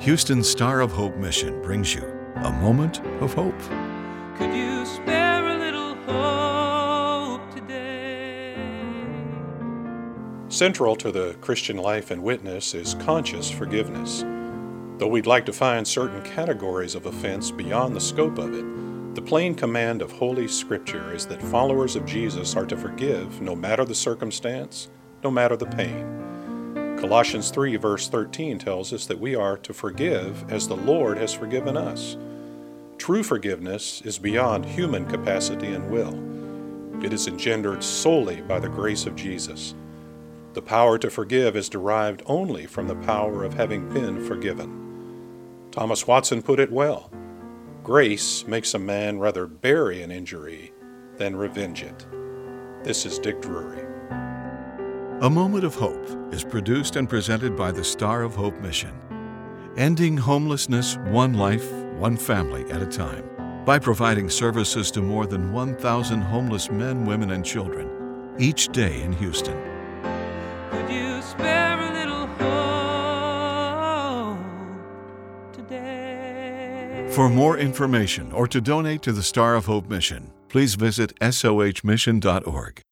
Houston Star of Hope Mission brings you a moment of hope. Could you spare a little hope today? Central to the Christian life and witness is conscious forgiveness. Though we'd like to find certain categories of offense beyond the scope of it, the plain command of Holy Scripture is that followers of Jesus are to forgive no matter the circumstance, no matter the pain. Colossians 3, verse 13 tells us that we are to forgive as the Lord has forgiven us. True forgiveness is beyond human capacity and will. It is engendered solely by the grace of Jesus. The power to forgive is derived only from the power of having been forgiven. Thomas Watson put it well Grace makes a man rather bury an injury than revenge it. This is Dick Drury. A Moment of Hope is produced and presented by the Star of Hope Mission, ending homelessness one life, one family at a time, by providing services to more than 1,000 homeless men, women, and children each day in Houston. Could you spare a little hope today? For more information or to donate to the Star of Hope Mission, please visit sohmission.org.